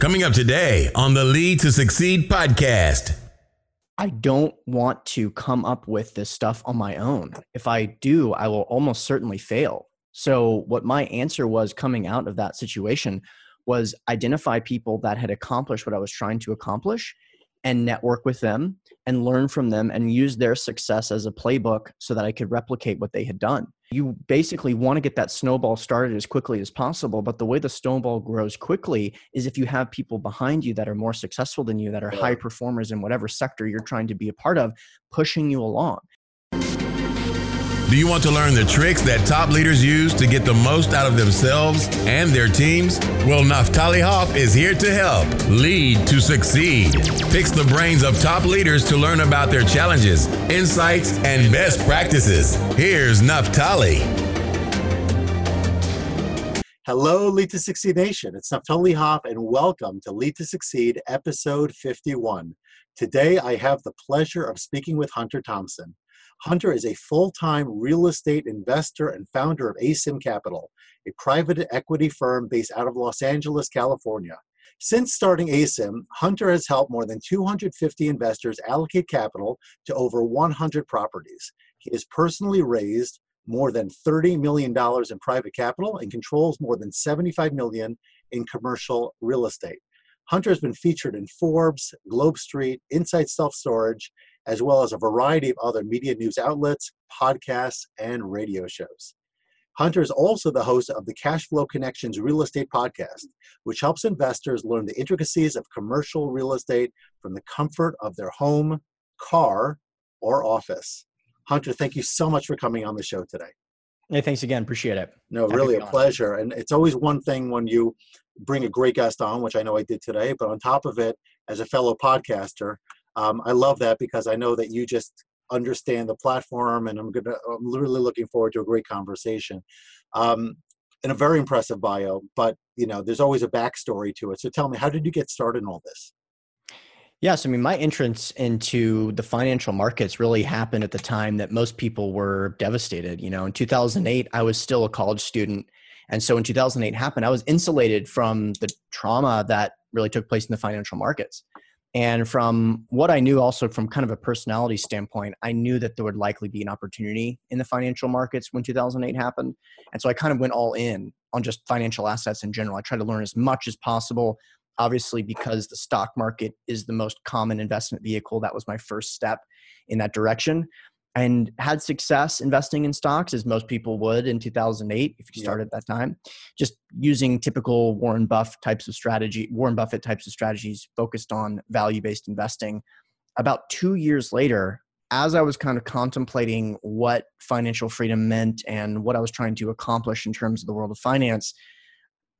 Coming up today on the Lead to Succeed podcast. I don't want to come up with this stuff on my own. If I do, I will almost certainly fail. So, what my answer was coming out of that situation was identify people that had accomplished what I was trying to accomplish and network with them and learn from them and use their success as a playbook so that I could replicate what they had done. You basically want to get that snowball started as quickly as possible, but the way the snowball grows quickly is if you have people behind you that are more successful than you, that are high performers in whatever sector you're trying to be a part of, pushing you along. Do you want to learn the tricks that top leaders use to get the most out of themselves and their teams? Well, Naftali Hoff is here to help lead to succeed. Picks the brains of top leaders to learn about their challenges, insights, and best practices. Here's Naftali. Hello, Lead to Succeed Nation. It's Naftali Hoff, and welcome to Lead to Succeed, episode 51. Today, I have the pleasure of speaking with Hunter Thompson. Hunter is a full time real estate investor and founder of Asym Capital, a private equity firm based out of Los Angeles, California. Since starting Asym, Hunter has helped more than 250 investors allocate capital to over 100 properties. He has personally raised more than $30 million in private capital and controls more than 75 million in commercial real estate. Hunter has been featured in Forbes, Globe Street, Inside Self Storage, as well as a variety of other media news outlets, podcasts, and radio shows. Hunter is also the host of the Cash Flow Connections Real Estate Podcast, which helps investors learn the intricacies of commercial real estate from the comfort of their home, car, or office. Hunter, thank you so much for coming on the show today. Hey, thanks again. Appreciate it. No, Happy really a pleasure. And it's always one thing when you bring a great guest on, which I know I did today, but on top of it, as a fellow podcaster, um, I love that because I know that you just understand the platform, and I'm gonna I'm literally looking forward to a great conversation. Um, and a very impressive bio, but you know, there's always a backstory to it. So tell me, how did you get started in all this? Yes, I mean, my entrance into the financial markets really happened at the time that most people were devastated. You know, in 2008, I was still a college student. And so when 2008 happened, I was insulated from the trauma that really took place in the financial markets. And from what I knew, also from kind of a personality standpoint, I knew that there would likely be an opportunity in the financial markets when 2008 happened. And so I kind of went all in on just financial assets in general. I tried to learn as much as possible. Obviously, because the stock market is the most common investment vehicle, that was my first step in that direction and had success investing in stocks as most people would in 2008 if you started at that time just using typical warren buffett types of strategy warren buffett types of strategies focused on value based investing about 2 years later as i was kind of contemplating what financial freedom meant and what i was trying to accomplish in terms of the world of finance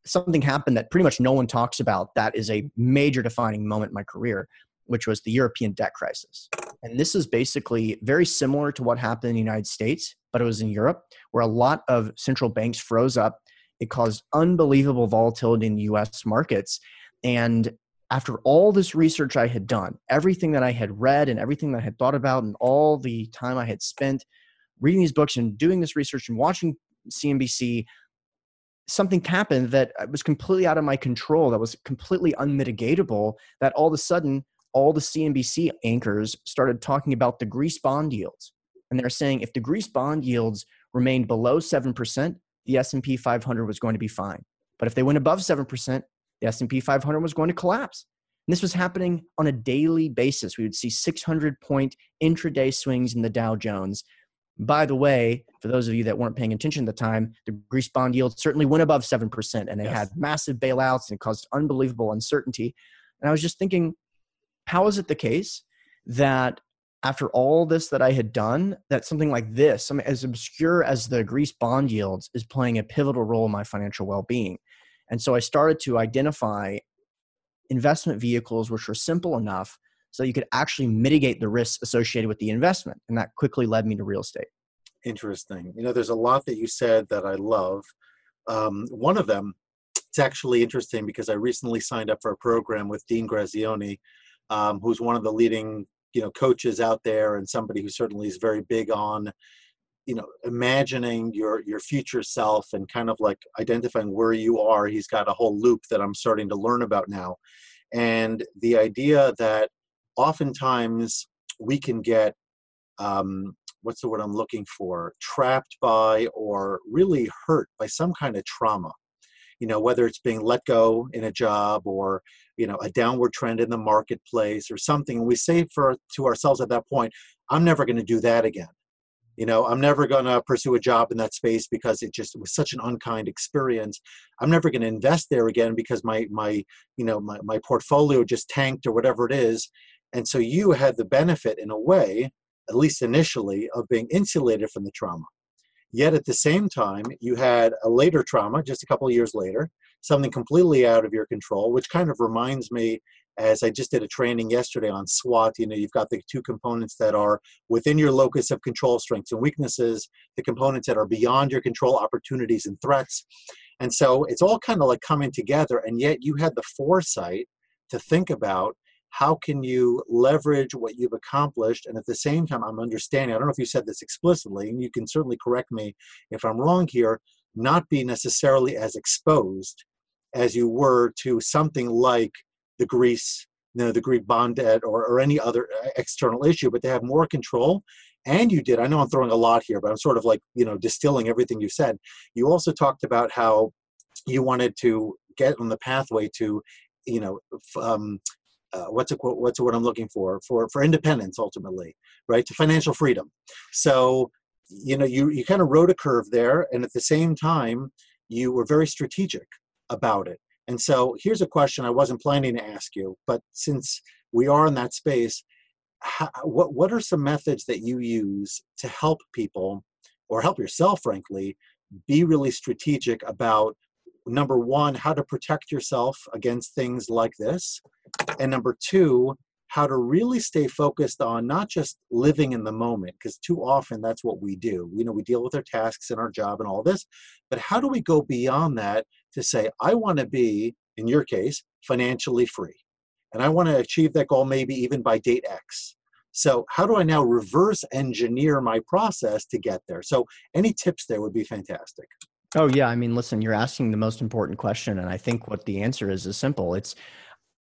something happened that pretty much no one talks about that is a major defining moment in my career which was the European debt crisis. And this is basically very similar to what happened in the United States, but it was in Europe, where a lot of central banks froze up. It caused unbelievable volatility in the US markets. And after all this research I had done, everything that I had read and everything that I had thought about, and all the time I had spent reading these books and doing this research and watching CNBC, something happened that uh, was completely out of my control, that was completely unmitigatable, that all of a sudden all the CNBC anchors started talking about the Greece bond yields. And they're saying if the Greece bond yields remained below 7%, the S&P 500 was going to be fine. But if they went above 7%, the S&P 500 was going to collapse. And this was happening on a daily basis. We would see 600 point intraday swings in the Dow Jones. By the way, for those of you that weren't paying attention at the time, the Greece bond yield certainly went above 7% and they yes. had massive bailouts and it caused unbelievable uncertainty. And I was just thinking, how is it the case that after all this that I had done, that something like this, mean, as obscure as the Greece bond yields, is playing a pivotal role in my financial well being? And so I started to identify investment vehicles which were simple enough so you could actually mitigate the risks associated with the investment. And that quickly led me to real estate. Interesting. You know, there's a lot that you said that I love. Um, one of them, it's actually interesting because I recently signed up for a program with Dean Graziosi um, who's one of the leading you know coaches out there and somebody who certainly is very big on you know imagining your your future self and kind of like identifying where you are. He's got a whole loop that i'm starting to learn about now. And the idea that oftentimes we can get um, what's the word i'm looking for? Trapped by or really hurt by some kind of trauma you know whether it's being let go in a job or you know a downward trend in the marketplace or something and we say for to ourselves at that point i'm never going to do that again. You know i'm never going to pursue a job in that space because it just was such an unkind experience. I'm never going to invest there again because my my you know my, my portfolio just tanked or whatever it is. And so you had the benefit in a way at least initially of being insulated from the trauma Yet at the same time, you had a later trauma just a couple of years later, something completely out of your control, which kind of reminds me as I just did a training yesterday on SWOT, you know, you've got the two components that are within your locus of control, strengths and weaknesses, the components that are beyond your control, opportunities and threats. And so it's all kind of like coming together, and yet you had the foresight to think about how can you leverage what you've accomplished? And at the same time i'm understanding i don't know if you said this explicitly and you can certainly correct me if i'm wrong here not be necessarily as exposed as you were to something like the greece you know the greek bond debt or, or any other uh, external issue but they have more control. And you did i know i'm throwing a lot here but i'm sort of like you know distilling everything you said. You also talked about how you wanted to get on the pathway to you know um, uh, what's a what's what I'm looking for for for independence ultimately, right? To financial freedom. So you know you you kind of rode a curve there, and at the same time you were very strategic about it. And so here's a question I wasn't planning to ask you, but since we are in that space, how, what what are some methods that you use to help people or help yourself, frankly, be really strategic about number one, how to protect yourself against things like this, and number two, how to really stay focused on not just living in the moment, because too often that's what we do. You know, we deal with our tasks and our job and all this, but how do we go beyond that to say, I want to be, in your case, financially free, and I want to achieve that goal maybe even by date X. So, how do I now reverse engineer my process to get there? So, any tips there would be fantastic. Oh yeah, I mean, listen, you're asking the most important question, and I think what the answer is is simple. It's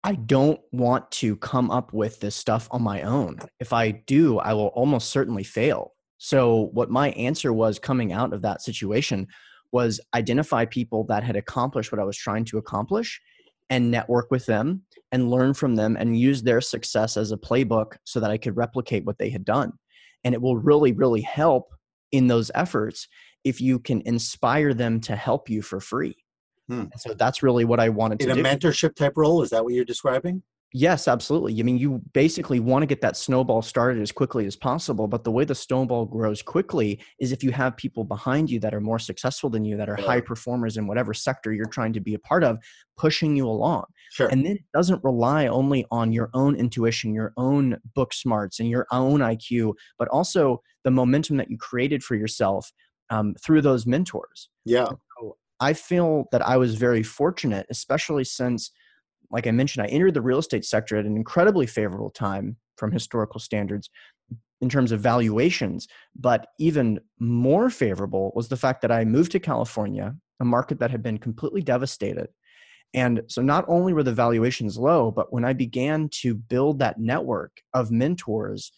I don't want to come up with this stuff on my own. If I do, I will almost certainly fail. So what my answer was coming out of that situation was identify people that had accomplished what I was trying to accomplish and network with them and learn from them and use their success as a playbook so that I could replicate what they had done. And it will really, really help in those efforts if you can inspire them to help you for free. Hmm. So that's really what I wanted in to do. In a mentorship type role, is that what you're describing? Yes, absolutely. I mean, you basically want to get that snowball started as quickly as possible. But the way the snowball grows quickly is if you have people behind you that are more successful than you, that are high performers in whatever sector you're trying to be a part of, pushing you along. Sure. And then it doesn't rely only on your own intuition, your own book smarts, and your own IQ, but also the momentum that you created for yourself um, through those mentors. Yeah. So I feel that I was very fortunate, especially since, like I mentioned, I entered the real estate sector at an incredibly favorable time from historical standards in terms of valuations. But even more favorable was the fact that I moved to California, a market that had been completely devastated. And so not only were the valuations low, but when I began to build that network of mentors,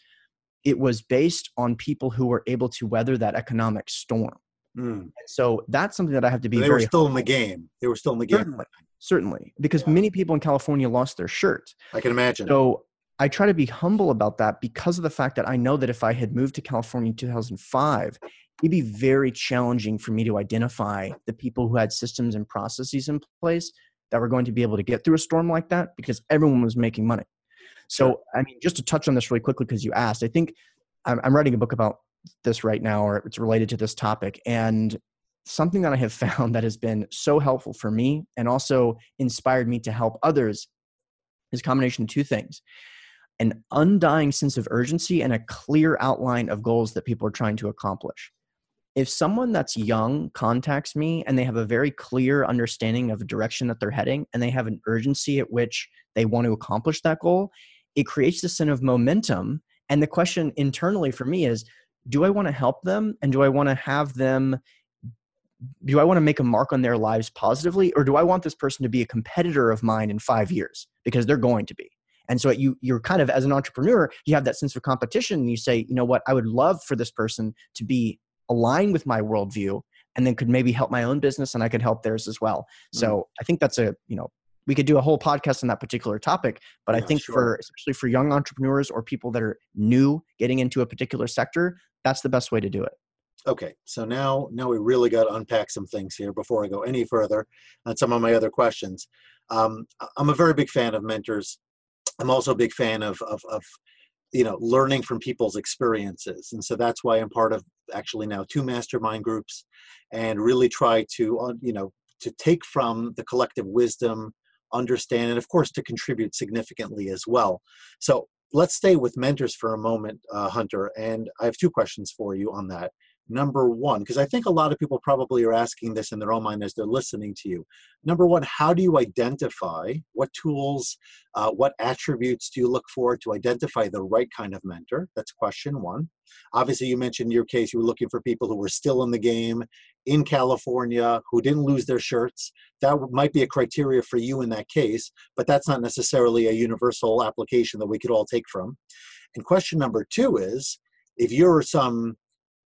it was based on people who were able to weather that economic storm. Mm. So that's something that I have to be. they were still in the game. They were still in the game. Certainly, certainly. because yeah. many people in California lost their shirt. I can imagine. So I try to be humble about that because of the fact that I know that if I had moved to California in 2005, it'd be very challenging for me to identify the people who had systems and processes in place that were going to be able to get through a storm like that because everyone was making money. So, I mean, just to touch on this really quickly because you asked, I think I'm, I'm writing a book about this right now, or it's related to this topic, and something that I have found that has been so helpful for me and also inspired me to help others is a combination of two things an undying sense of urgency and a clear outline of goals that people are trying to accomplish. If someone that's young contacts me and they have a very clear understanding of the direction that they're heading and they have an urgency at which they want to accomplish that goal, it creates this sense of momentum. And the question internally for me is, do I want to help them and do I want to have them do I want to make a mark on their lives positively or do I want this person to be a competitor of mine in 5 years because they're going to be. And so you you're kind of as an entrepreneur, you have that sense of competition and you say, you know what, I would love for this person to be aligned with my worldview and then could maybe help my own business and I could help theirs as well. So mm. I think that's a, you know, we could do a whole podcast on that particular topic but yeah, i think sure. for especially for young entrepreneurs or people that are new getting into a particular sector that's the best way to do it. Okay so now now we really got to unpack some things here before i go any further on some of my other questions. Um, i'm a very big fan of mentors. I'm also a big fan of, of, of you know learning from people's experiences and so that's why i'm part of actually now two mastermind groups and really try to uh, you know to take from the collective wisdom understand and of course to contribute significantly as well. So let's stay with mentors for a moment uh, hunter and i have two questions for you on that number one because i think a lot of people probably are asking this in their own mind as they're listening to you. Number one how do you identify what tools uh, what attributes do you look for to identify the right kind of mentor? That's question one. Obviously you mentioned in your case you were looking for people who were still in the game in california who didn't lose their shirts. That might be a criteria for you in that case but that's not necessarily a universal application that we could all take from. And question number two is if you're some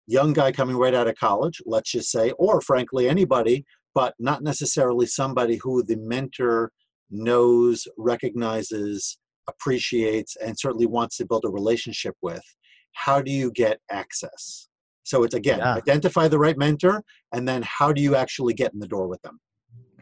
young guy coming right out of college, let's just say, or frankly, anybody, but not necessarily somebody who the mentor knows, recognizes, appreciates, and certainly wants to build a relationship with. How do you get access? So it's again, yeah. identify the right mentor, and then how do you actually get in the door with them?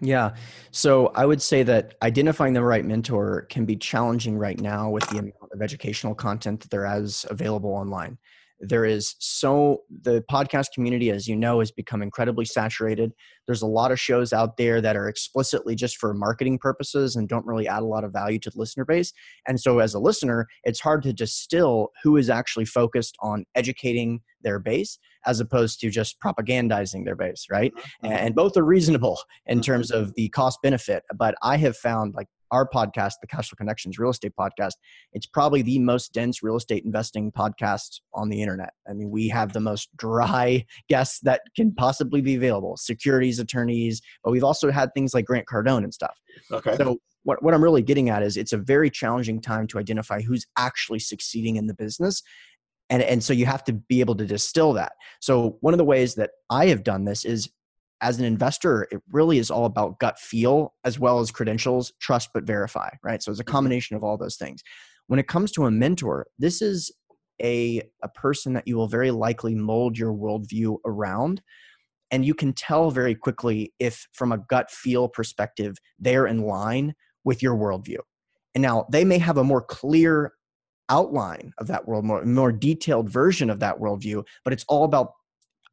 Yeah. So I would say that identifying the right mentor can be challenging right now with the amount of educational content that there is available online there is so the podcast community as you know has become incredibly saturated there's a lot of shows out there that are explicitly just for marketing purposes and don't really add a lot of value to the listener base and so as a listener it's hard to distill who is actually focused on educating their base as opposed to just propagandizing their base right mm-hmm. and both are reasonable in mm-hmm. terms of the cost benefit but i have found like our podcast, the Cashflow Connections Real Estate Podcast, it's probably the most dense real estate investing podcast on the internet. I mean, we have the most dry guests that can possibly be available, securities attorneys, but we've also had things like Grant Cardone and stuff. Okay. So what, what I'm really getting at is it's a very challenging time to identify who's actually succeeding in the business. And, and so you have to be able to distill that. So one of the ways that I have done this is as an investor, it really is all about gut feel as well as credentials, trust but verify, right? So it's a mm-hmm. combination of all those things. When it comes to a mentor, this is a, a person that you will very likely mold your worldview around. And you can tell very quickly if, from a gut feel perspective, they're in line with your worldview. And now they may have a more clear outline of that world, more, more detailed version of that worldview, but it's all about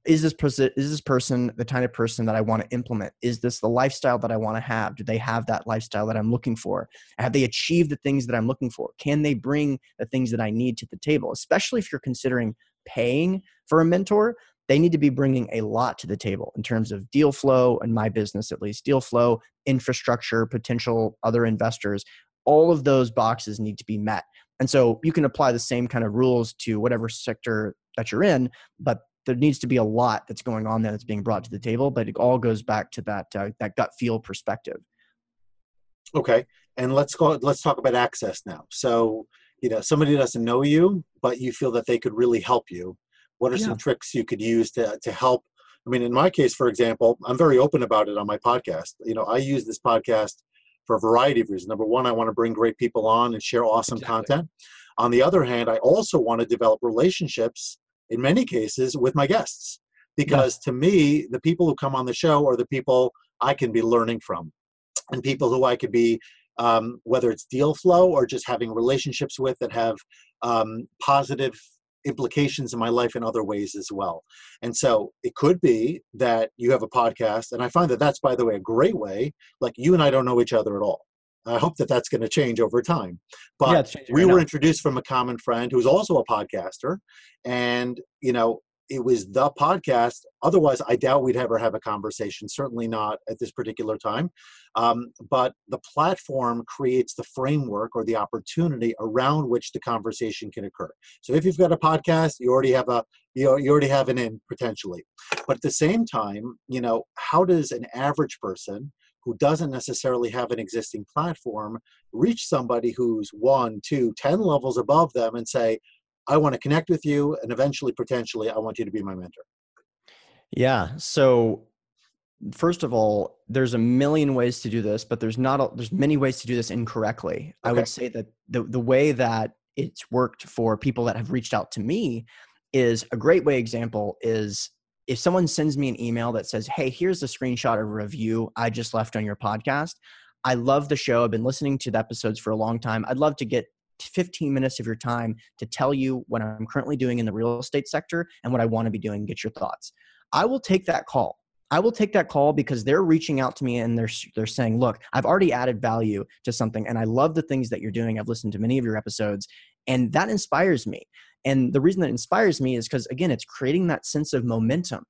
is this person is this person the kind of person that i want to implement? Is this the lifestyle that i want to have? Do they have that lifestyle that i'm looking for? Have they achieved the things that i'm looking for? Can they bring the things that i need to the table? Especially if you're considering paying for a mentor they need to be bringing a lot to the table in terms of deal flow and my business at least deal flow infrastructure potential other investors. All of those boxes need to be met. And so you can apply the same kind of rules to whatever sector that you're in but there needs to be a lot that's going on there that's being brought to the table but it all goes back to that uh, that gut feel perspective. Okay and let's go let's talk about access now. So you know somebody doesn't know you but you feel that they could really help you. What are yeah. some tricks you could use to, to help? I mean in my case for example i'm very open about it on my podcast. You know i use this podcast for a variety of reasons. Number one i want to bring great people on and share awesome exactly. content. On the other hand i also want to develop relationships in many cases with my guests because yes. to me the people who come on the show are the people i can be learning from and people who i could be um, whether it's deal flow or just having relationships with that have um, positive implications in my life in other ways as well. And so it could be that you have a podcast, and I find that that's, by the way, a great way. Like you and I don't know each other at all. I hope that that's going to change over time. But yeah, we right were now. introduced from a common friend who's also a podcaster, and you know, it was the podcast. Otherwise, I doubt we'd ever have a conversation. Certainly not at this particular time. Um, but the platform creates the framework or the opportunity around which the conversation can occur. So if you've got a podcast, you already have a you, know, you already have an in potentially. But at the same time, you know, how does an average person who doesn't necessarily have an existing platform reach somebody who's one, two, ten levels above them and say, I want to connect with you, and eventually, potentially, I want you to be my mentor. Yeah. So, first of all, there's a million ways to do this, but there's not. A, there's many ways to do this incorrectly. Okay. I would say that the the way that it's worked for people that have reached out to me is a great way. Example is if someone sends me an email that says, "Hey, here's a screenshot of a review I just left on your podcast." I love the show. I've been listening to the episodes for a long time. I'd love to get 15 minutes of your time to tell you what I'm currently doing in the real estate sector and what I want to be doing. Get your thoughts. I will take that call. I will take that call because they're reaching out to me and they're they're saying, "Look, I've already added value to something and I love the things that you're doing. I've listened to many of your episodes and that inspires me." And the reason that inspires me is cuz again, it's creating that sense of momentum.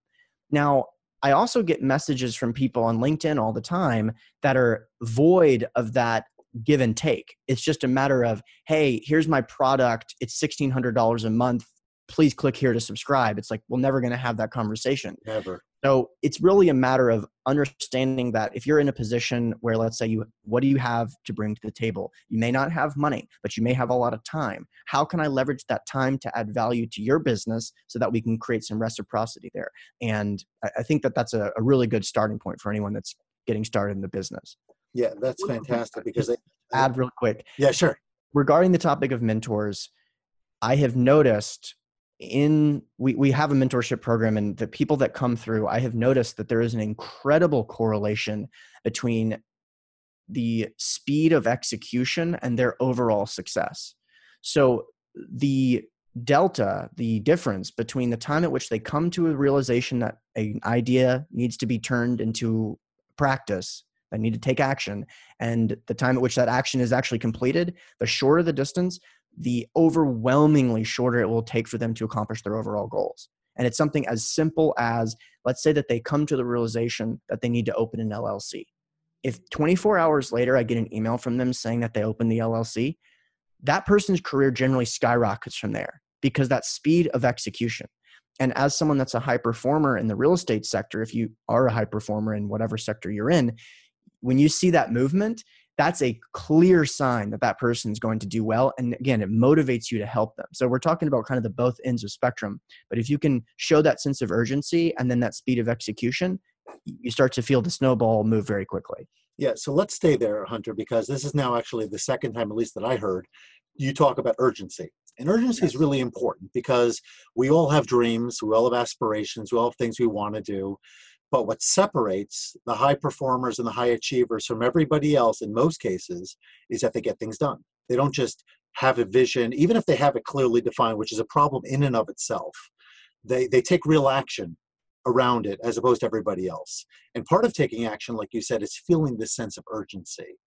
Now, I also get messages from people on LinkedIn all the time that are void of that give and take. It's just a matter of, hey, here's my product. It's $1,600 a month. Please click here to subscribe. It's like, we're never going to have that conversation. Never. So it's really a matter of understanding that if you're in a position where, let's say, you, what do you have to bring to the table? You may not have money, but you may have a lot of time. How can I leverage that time to add value to your business so that we can create some reciprocity there? And I think that that's a, a really good starting point for anyone that's getting started in the business. Yeah, that's fantastic because they add real quick. Yeah, sure. Regarding the topic of mentors, I have noticed in we, we have a mentorship program and the people that come through, I have noticed that there is an incredible correlation between the speed of execution and their overall success. So the delta, the difference between the time at which they come to a realization that an idea needs to be turned into practice that need to take action and the time at which that action is actually completed the shorter the distance the overwhelmingly shorter it will take for them to accomplish their overall goals. And it's something as simple as let's say that they come to the realization that they need to open an llc if 24 hours later i get an email from them saying that they opened the llc that person's career generally skyrockets from there because that speed of execution. And as someone that's a high performer in the real estate sector if you are a high performer in whatever sector you're in when you see that movement, that's a clear sign that that person is going to do well. And again, it motivates you to help them. So we're talking about kind of the both ends of spectrum. But if you can show that sense of urgency and then that speed of execution, you start to feel the snowball move very quickly. Yeah, so let's stay there, Hunter, because this is now actually the second time, at least that I heard, you talk about urgency. And urgency is really important because we all have dreams, we all have aspirations, we all have things we want to do. But what separates the high performers and the high achievers from everybody else in most cases is that they get things done. They don't just have a vision, even if they have it clearly defined, which is a problem in and of itself. They, they take real action around it as opposed to everybody else. And part of taking action, like you said, is feeling this sense of urgency.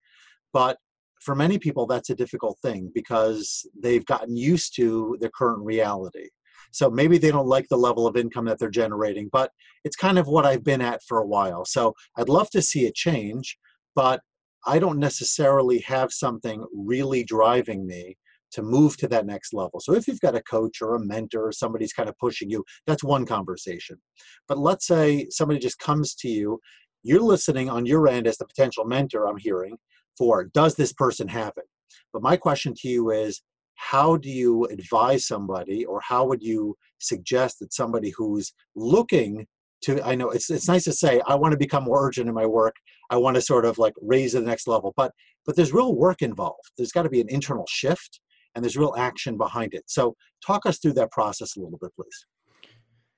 But for many people, that's a difficult thing because they've gotten used to their current reality. So maybe they don't like the level of income that they're generating, but it's kind of what I've been at for a while. So I'd love to see a change, but I don't necessarily have something really driving me to move to that next level. So if you've got a coach or a mentor or somebody's kind of pushing you, that's one conversation. But let's say somebody just comes to you, you're listening on your end as the potential mentor I'm hearing for does this person have it? But my question to you is how do you advise somebody or how would you suggest that somebody who's looking to i know it's, it's nice to say i want to become more urgent in my work. I want to sort of like raise to the next level but but there's real work involved. There's got to be an internal shift and there's real action behind it. So talk us through that process a little bit please.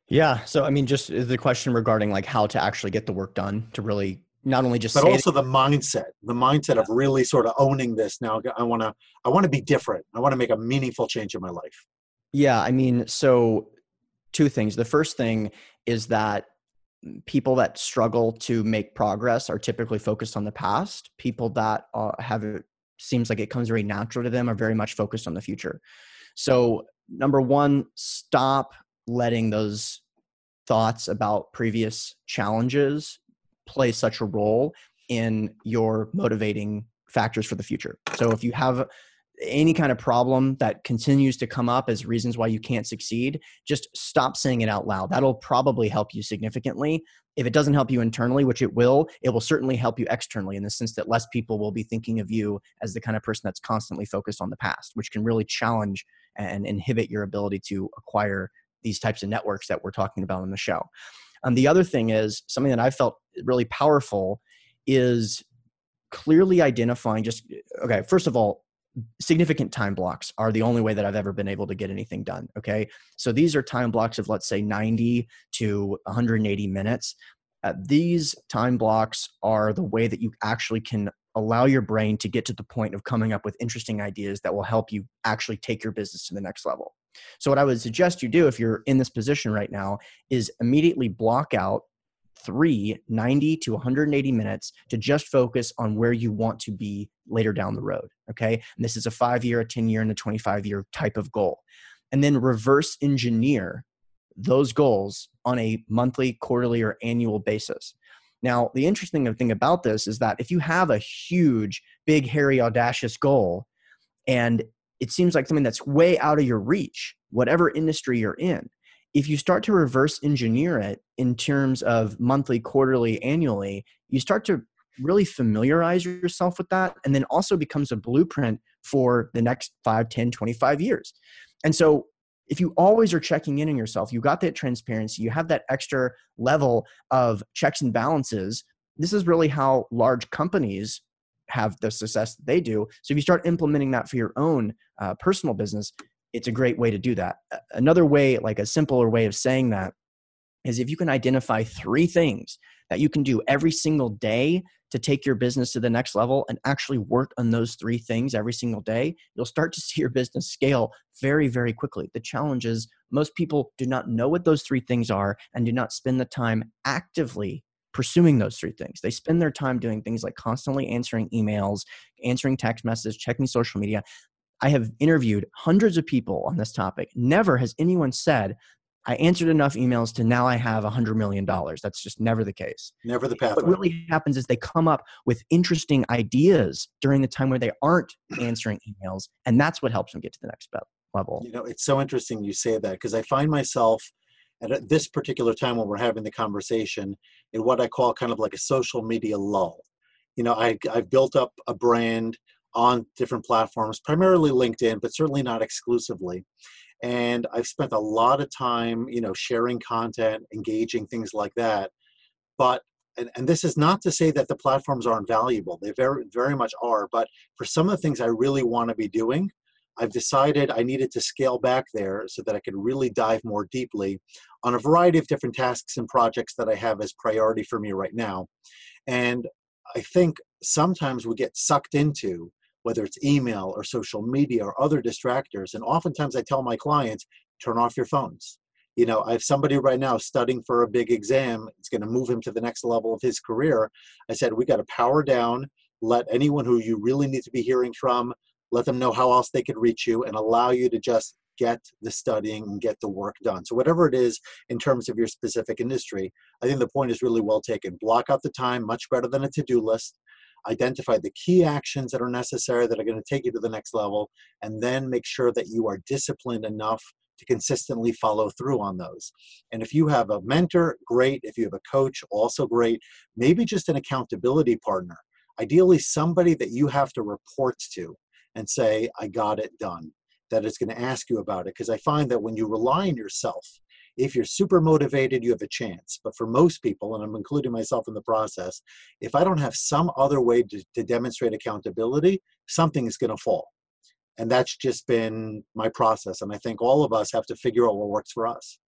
Yeah. So i mean just the question regarding like how to actually get the work done to really not only just but also it, the mindset the mindset yeah. of really sort of owning this now i want to i want to be different. I want to make a meaningful change in my life. Yeah i mean so two things. The first thing is that people that struggle to make progress are typically focused on the past. People that uh, have it seems like it comes very natural to them are very much focused on the future. So number one stop letting those thoughts about previous challenges play such a role in your motivating factors for the future. So if you have any kind of problem that continues to come up as reasons why you can't succeed, just stop saying it out loud. That'll probably help you significantly. If it doesn't help you internally, which it will, it will certainly help you externally in the sense that less people will be thinking of you as the kind of person that's constantly focused on the past, which can really challenge and inhibit your ability to acquire these types of networks that we're talking about on the show. Um, the other thing is something that I felt really powerful is clearly identifying just okay first of all significant time blocks are the only way that I've ever been able to get anything done. Okay. So these are time blocks of, let's say, 90 to 180 minutes. Uh, these time blocks are the way that you actually can allow your brain to get to the point of coming up with interesting ideas that will help you actually take your business to the next level. So, what I would suggest you do if you're in this position right now is immediately block out three 90 to 180 minutes to just focus on where you want to be later down the road. Okay. And this is a five year, a 10 year, and a 25 year type of goal. And then reverse engineer those goals on a monthly, quarterly, or annual basis. Now, the interesting thing about this is that if you have a huge, big, hairy, audacious goal, and it seems like something that's way out of your reach, whatever industry you're in, if you start to reverse engineer it in terms of monthly, quarterly, annually, you start to really familiarize yourself with that and then also becomes a blueprint for the next 5 10 25 years. And so if you always are checking in on yourself you got that transparency you have that extra level of checks and balances this is really how large companies have the success that they do so if you start implementing that for your own uh, personal business it's a great way to do that. Another way, like a simpler way of saying that, is if you can identify three things that you can do every single day to take your business to the next level and actually work on those three things every single day, you'll start to see your business scale very, very quickly. The challenge is most people do not know what those three things are and do not spend the time actively pursuing those three things. They spend their time doing things like constantly answering emails, answering text messages, checking social media. I have interviewed hundreds of people on this topic. Never has anyone said, I answered enough emails to now I have a $100 million. That's just never the case. Never the path. What really happens is they come up with interesting ideas during the time where they aren't answering emails. And that's what helps them get to the next level. You know, it's so interesting you say that because I find myself at this particular time when we're having the conversation in what I call kind of like a social media lull. You know, I, I've built up a brand on different platforms, primarily LinkedIn, but certainly not exclusively. And I've spent a lot of time, you know, sharing content, engaging, things like that. But and, and this is not to say that the platforms aren't valuable. They very, very much are. But for some of the things I really want to be doing, I've decided I needed to scale back there so that I could really dive more deeply on a variety of different tasks and projects that I have as priority for me right now. And I think sometimes we get sucked into whether it's email or social media or other distractors. And oftentimes I tell my clients, turn off your phones. You know, I have somebody right now studying for a big exam. It's going to move him to the next level of his career. I said, we got to power down, let anyone who you really need to be hearing from, let them know how else they could reach you and allow you to just get the studying and get the work done. So whatever it is in terms of your specific industry, I think the point is really well taken. Block out the time, much better than a to-do list identify the key actions that are necessary that are going to take you to the next level, and then make sure that you are disciplined enough to consistently follow through on those. And if you have a mentor, great. If you have a coach, also great. Maybe just an accountability partner. Ideally, somebody that you have to report to and say, I got it done, that is going to ask you about it. Because I find that when you rely on yourself, if you're super motivated, you have a chance. But for most people, and I'm including myself in the process, if I don't have some other way to, to demonstrate accountability, something is going to fall. And that's just been my process. And I think all of us have to figure out what works for us.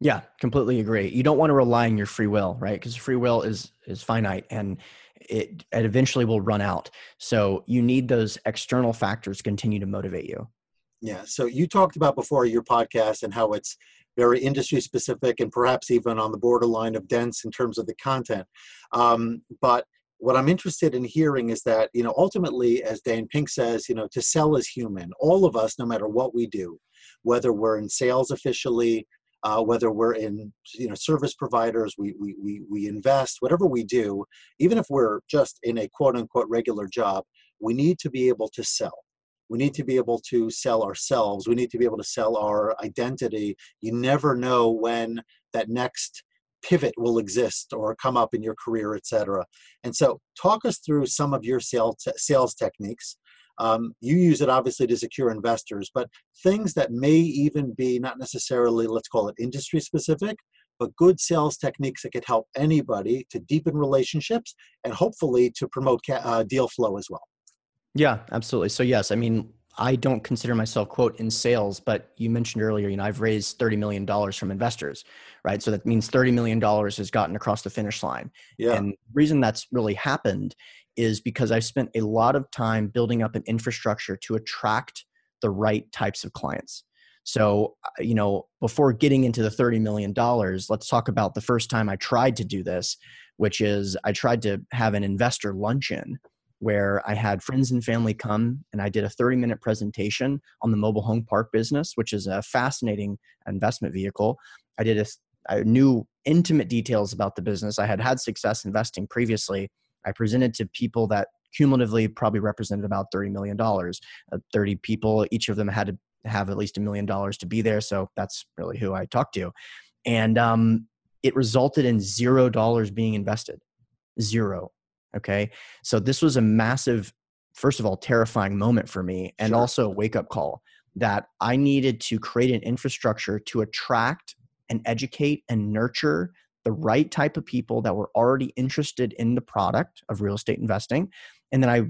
Yeah, completely agree. You don't want to rely on your free will, right? Because free will is is finite and it, it eventually will run out. So you need those external factors continue to motivate you. Yeah. So you talked about before your podcast and how it's very industry specific and perhaps even on the borderline of dense in terms of the content. Um, but what I'm interested in hearing is that, you know, ultimately, as Dan Pink says, you know, to sell is human. All of us, no matter what we do, whether we're in sales officially, uh, whether we're in you know service providers, we, we, we, we invest, whatever we do, even if we're just in a quote unquote regular job, we need to be able to sell. We need to be able to sell ourselves. We need to be able to sell our identity. You never know when that next pivot will exist or come up in your career, etc. And so, talk us through some of your sales sales techniques. Um, you use it obviously to secure investors, but things that may even be not necessarily, let's call it industry specific, but good sales techniques that could help anybody to deepen relationships and hopefully to promote ca- uh, deal flow as well. Yeah, absolutely. So yes, I mean, I don't consider myself quote in sales, but you mentioned earlier, you know, I've raised thirty million dollars from investors, right? So that means thirty million dollars has gotten across the finish line. Yeah. And the reason that's really happened is because I've spent a lot of time building up an infrastructure to attract the right types of clients. So, uh, you know, before getting into the $30 million, let's talk about the first time I tried to do this, which is I tried to have an investor luncheon where I had friends and family come and I did a 30 minute presentation on the mobile home park business, which is a fascinating investment vehicle. I did a, I knew intimate details about the business. I had had success investing previously. I presented to people that cumulatively probably represented about $30 million. Uh, 30 people, each of them had to have at least a million dollars to be there. So that's really who I talked to. And um, it resulted in zero dollars being invested. Zero. Okay. So this was a massive, first of all, terrifying moment for me and sure. also a wake up call that I needed to create an infrastructure to attract and educate and nurture the mm-hmm. right type of people that were already interested in the product of real estate investing. And then I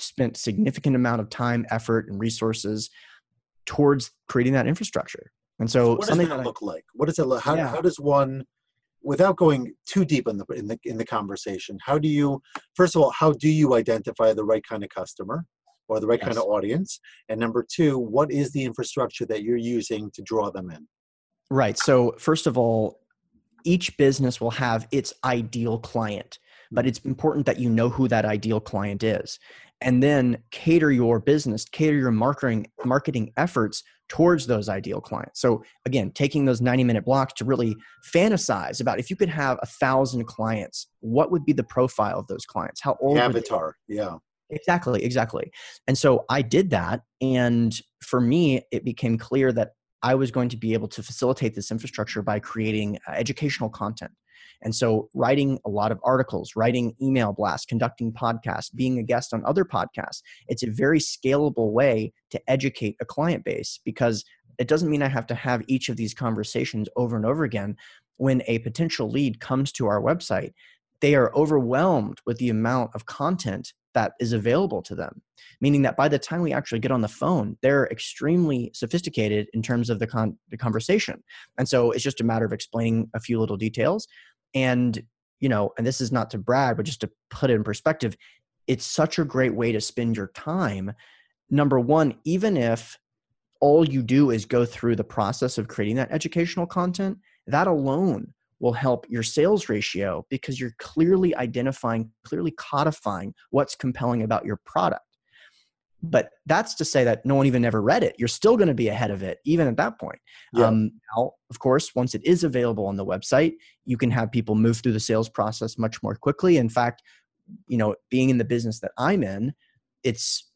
spent significant amount of time, effort, and resources towards creating that infrastructure. And so, what does that, that look I, like? What does it look? How, yeah. how does one without going too deep in the in the in the conversation how do you first of all how do you identify the right kind of customer or the right yes. kind of audience and number two what is the infrastructure that you're using to draw them in right so first of all each business will have its ideal client but mm-hmm. it's important that you know who that ideal client is and then cater your business cater your marketing marketing efforts towards those ideal clients. So again, taking those 90 minute blocks to really fantasize about if you could have a thousand clients, what would be the profile of those clients? How old? Avatar. Yeah. Exactly. Exactly. And so I did that. And for me, it became clear that I was going to be able to facilitate this infrastructure by creating uh, educational content. And so, writing a lot of articles, writing email blasts, conducting podcasts, being a guest on other podcasts, it's a very scalable way to educate a client base because it doesn't mean I have to have each of these conversations over and over again. When a potential lead comes to our website, they are overwhelmed with the amount of content that is available to them. Meaning that by the time we actually get on the phone they're extremely sophisticated in terms of the, con- the conversation. And so it's just a matter of explaining a few little details. And, you know, and this is not to brag, but just to put it in perspective, it's such a great way to spend your time. Number one, even if all you do is go through the process of creating that educational content, that alone will help your sales ratio because you're clearly identifying, clearly codifying what's compelling about your product. But that's to say that no one even ever read it. You're still going to be ahead of it, even at that point. Yeah. Um, now, of course, once it is available on the website, you can have people move through the sales process much more quickly. In fact, you know, being in the business that I'm in, it's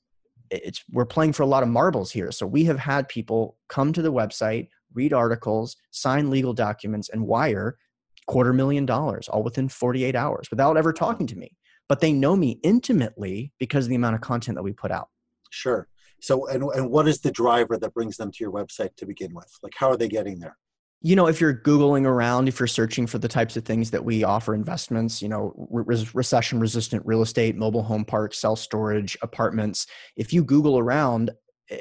it's we're playing for a lot of marbles here. So we have had people come to the website, read articles, sign legal documents, and wire quarter million dollars all within 48 hours without ever talking to me. But they know me intimately because of the amount of content that we put out. Sure. So, and, and what is the driver that brings them to your website to begin with? Like, how are they getting there? You know, if you're Googling around, if you're searching for the types of things that we offer investments, you know, re- recession resistant real estate, mobile home parks, self storage, apartments, if you Google around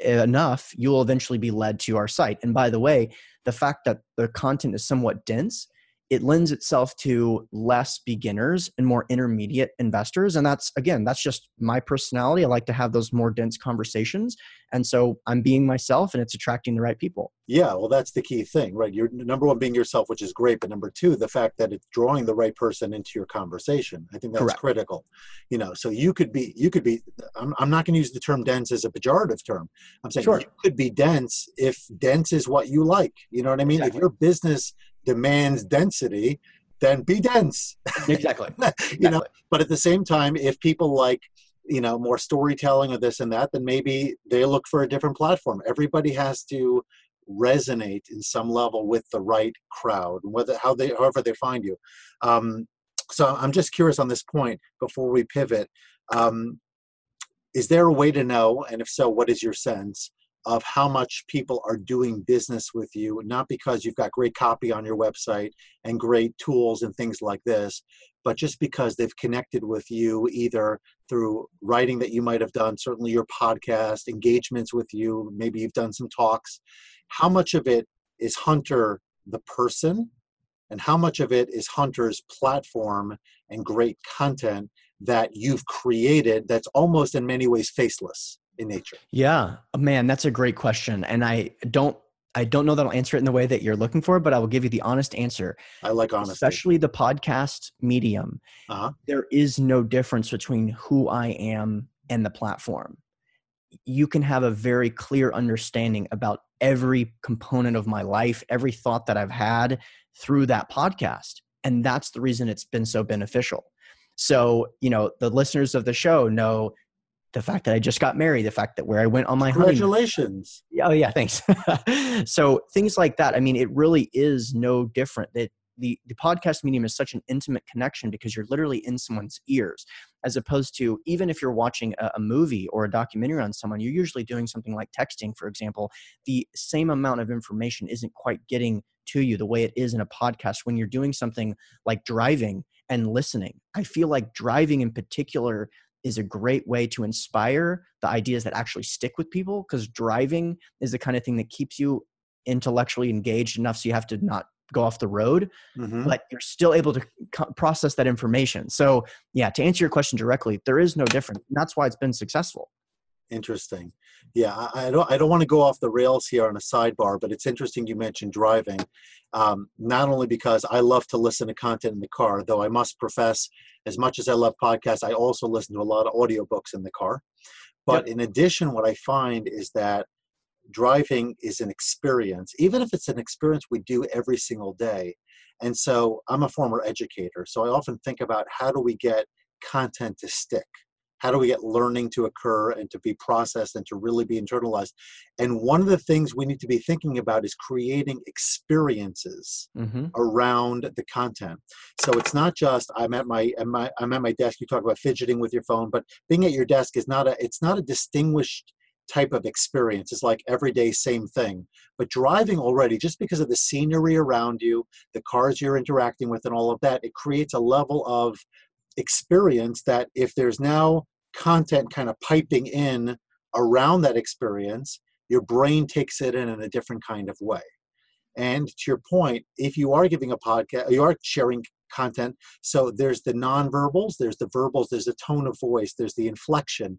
enough, you'll eventually be led to our site. And by the way, the fact that the content is somewhat dense it lends itself to less beginners and more intermediate investors and that's again that's just my personality. I like to have those more dense conversations and so i'm being myself and it's attracting the right people. Yeah well that's the key thing right? You're number one being yourself which is great but number two the fact that it's drawing the right person into your conversation. I think that's Correct. critical you know? So you could be you could be i'm, I'm not going to use the term dense as a pejorative term. I'm saying sure. you could be dense if dense is what you like you know what i mean? Exactly. if your business demands density, then be dense. Exactly. you exactly. know, but at the same time, if people like, you know, more storytelling of this and that, then maybe they look for a different platform. Everybody has to resonate in some level with the right crowd, whether how they however they find you. Um, so I'm just curious on this point before we pivot. Um, is there a way to know, and if so, what is your sense of how much people are doing business with you, not because you've got great copy on your website and great tools and things like this, but just because they've connected with you either through writing that you might have done, certainly your podcast, engagements with you, maybe you've done some talks. How much of it is Hunter the person, and how much of it is Hunter's platform and great content that you've created that's almost in many ways faceless? In nature? Yeah, uh, man, that's a great question, and I don't. I don't know that I'll answer it in the way that you're looking for, but I will give you the honest answer. I like honesty. Especially the podcast medium. Uh-huh. There is no difference between who I am and the platform. You can have a very clear understanding about every component of my life, every thought that I've had through that podcast. And that's the reason it's been so beneficial. So, you know, the listeners of the show know the fact that I just got married, the fact that where I went on my congratulations. Honeymoon. Oh yeah, thanks. so things like that. I mean, it really is no different. That the the podcast medium is such an intimate connection because you're literally in someone's ears, as opposed to even if you're watching a, a movie or a documentary on someone, you're usually doing something like texting, for example. The same amount of information isn't quite getting to you the way it is in a podcast when you're doing something like driving and listening. I feel like driving in particular is a great way to inspire the ideas that actually stick with people because driving is the kind of thing that keeps you intellectually engaged enough so you have to not go off the road mm-hmm. but you're still able to co- process that information so yeah to answer your question directly there is no difference and that's why it's been successful Interesting. Yeah, I, I, don't. I don't want to go off the rails here on a sidebar, but it's interesting you mentioned driving. Um, not only because I love to listen to content in the car, though I must profess, as much as I love podcasts, I also listen to a lot of audiobooks in the car. But yep. in addition, what I find is that driving is an experience, even if it's an experience we do every single day. And so I'm a former educator, so I often think about how do we get content to stick how do we get learning to occur and to be processed and to really be internalized? And one of the things we need to be thinking about is creating experiences mm-hmm. around the content. So it's not just i'm at my, at my i'm at my desk you talk about fidgeting with your phone but being at your desk is not a it's not a distinguished type of experience. It's like everyday same thing. But driving already just because of the scenery around you the cars you're interacting with and all of that it creates a level of experience that if there's now content kind of piping in around that experience, your brain takes it in in a different kind of way. And to your point, if you are giving a podcast, you are sharing content. So there's the nonverbals, there's the verbals, there's the tone of voice, there's the inflection,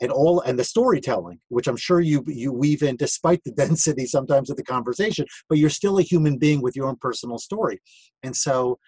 and all and the storytelling, which I'm sure you you weave in despite the density sometimes of the conversation, but you're still a human being with your own personal story. And so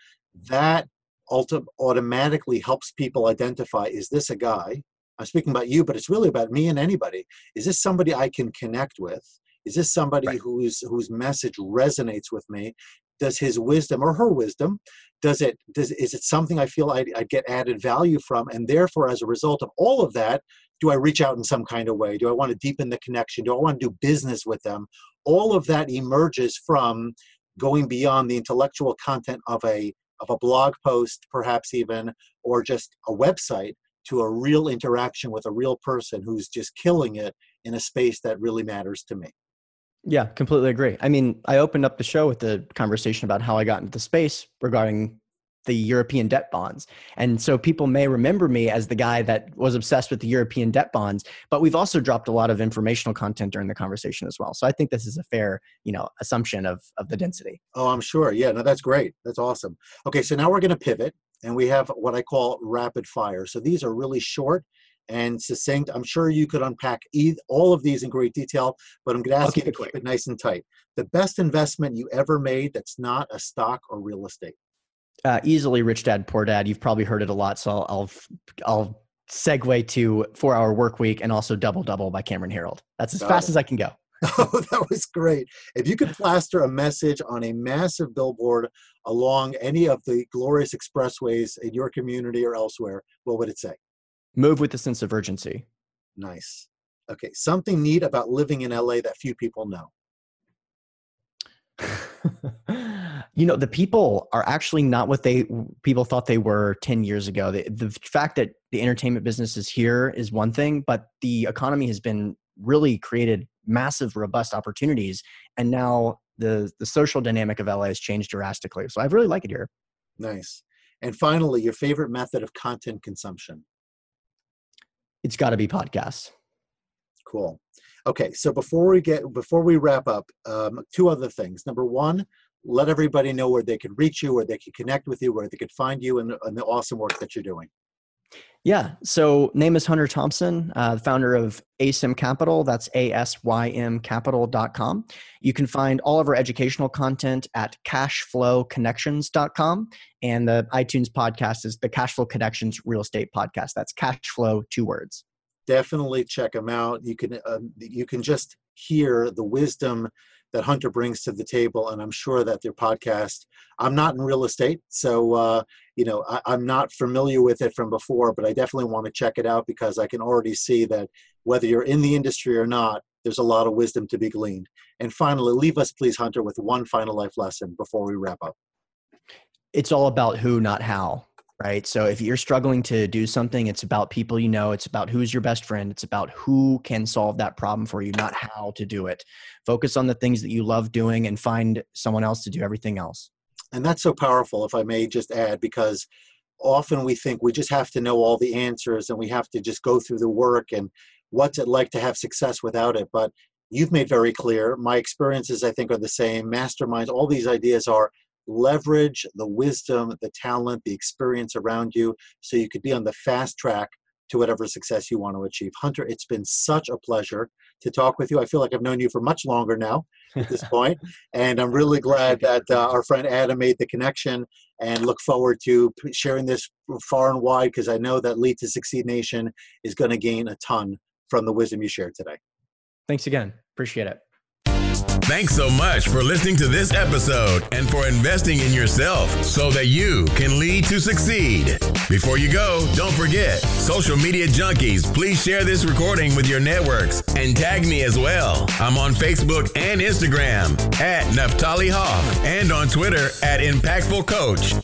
that automatically helps people identify is this a guy? I'm speaking about you, but it's really about me and anybody. Is this somebody I can connect with? Is this somebody right. whose whose message resonates with me? Does his wisdom or her wisdom does it does is it something I feel I, I get added value from? And therefore, as a result of all of that, do I reach out in some kind of way? Do I want to deepen the connection? Do I want to do business with them? All of that emerges from going beyond the intellectual content of a of a blog post, perhaps even, or just a website to a real interaction with a real person who's just killing it in a space that really matters to me. Yeah, completely agree. I mean, I opened up the show with the conversation about how I got into the space regarding the European debt bonds. And so people may remember me as the guy that was obsessed with the European debt bonds, but we've also dropped a lot of informational content during the conversation as well. So I think this is a fair, you know, assumption of of the density. Oh, I'm sure. Yeah, no, that's great. That's awesome. Okay, so now we're going to pivot and we have what I call rapid fire. So these are really short and succinct. I'm sure you could unpack all of these in great detail, but I'm going to ask you to keep it nice and tight. The best investment you ever made that's not a stock or real estate? Uh, easily, Rich Dad Poor Dad. You've probably heard it a lot, so I'll I'll, I'll segue to Four Hour Work Week and also Double Double by Cameron Herold. That's as Got fast it. as I can go. Oh, that was great. If you could plaster a message on a massive billboard along any of the glorious expressways in your community or elsewhere, what would it say? Move with a sense of urgency. Nice. Okay, something neat about living in LA that few people know. you know, the people are actually not what they people thought they were 10 years ago. The, the fact that the entertainment business is here is one thing, but the economy has been really created massive robust opportunities and now the the social dynamic of LA has changed drastically. So I really like it here. Nice. And finally, your favorite method of content consumption? it's got to be podcasts. Cool. Okay, so before we get before we wrap up, um, two other things. Number one, let everybody know where they can reach you, where they can connect with you, where they could find you, and, and the awesome work that you're doing. Yeah. So name is Hunter Thompson, uh, founder of ASYM Capital. That's A-S-Y-M capital.com. You can find all of our educational content at cashflowconnections.com. And the iTunes podcast is the Cashflow Connections Real Estate Podcast. That's Cashflow, two words. Definitely check them out. You can, uh, you can just hear the wisdom that Hunter brings to the table, and I'm sure that their podcast. I'm not in real estate, so uh, you know I, I'm not familiar with it from before, but I definitely want to check it out because I can already see that whether you're in the industry or not, there's a lot of wisdom to be gleaned. And finally, leave us, please, Hunter, with one final life lesson before we wrap up. It's all about who, not how right? So if you're struggling to do something, it's about people you know, it's about who's your best friend, it's about who can solve that problem for you, not how to do it. Focus on the things that you love doing and find someone else to do everything else. And that's so powerful, if I may just add, because often we think we just have to know all the answers and we have to just go through the work and what's it like to have success without it. But you've made very clear, my experiences, I think, are the same. Masterminds, all these ideas are leverage the wisdom, the talent, the experience around you so you could be on the fast track to whatever success you want to achieve. Hunter, it's been such a pleasure to talk with you. I feel like I've known you for much longer now at this point, and I'm really glad that uh, our friend Adam made the connection and look forward to sharing this far and wide because I know that Lead to Succeed Nation is going to gain a ton from the wisdom you shared today. Thanks again. Appreciate it. Thanks so much for listening to this episode and for investing in yourself so that you can lead to succeed. Before you go, don't forget, social media junkies, please share this recording with your networks and tag me as well. I'm on Facebook and Instagram at Naftali Hoff and on Twitter at Impactful Coach.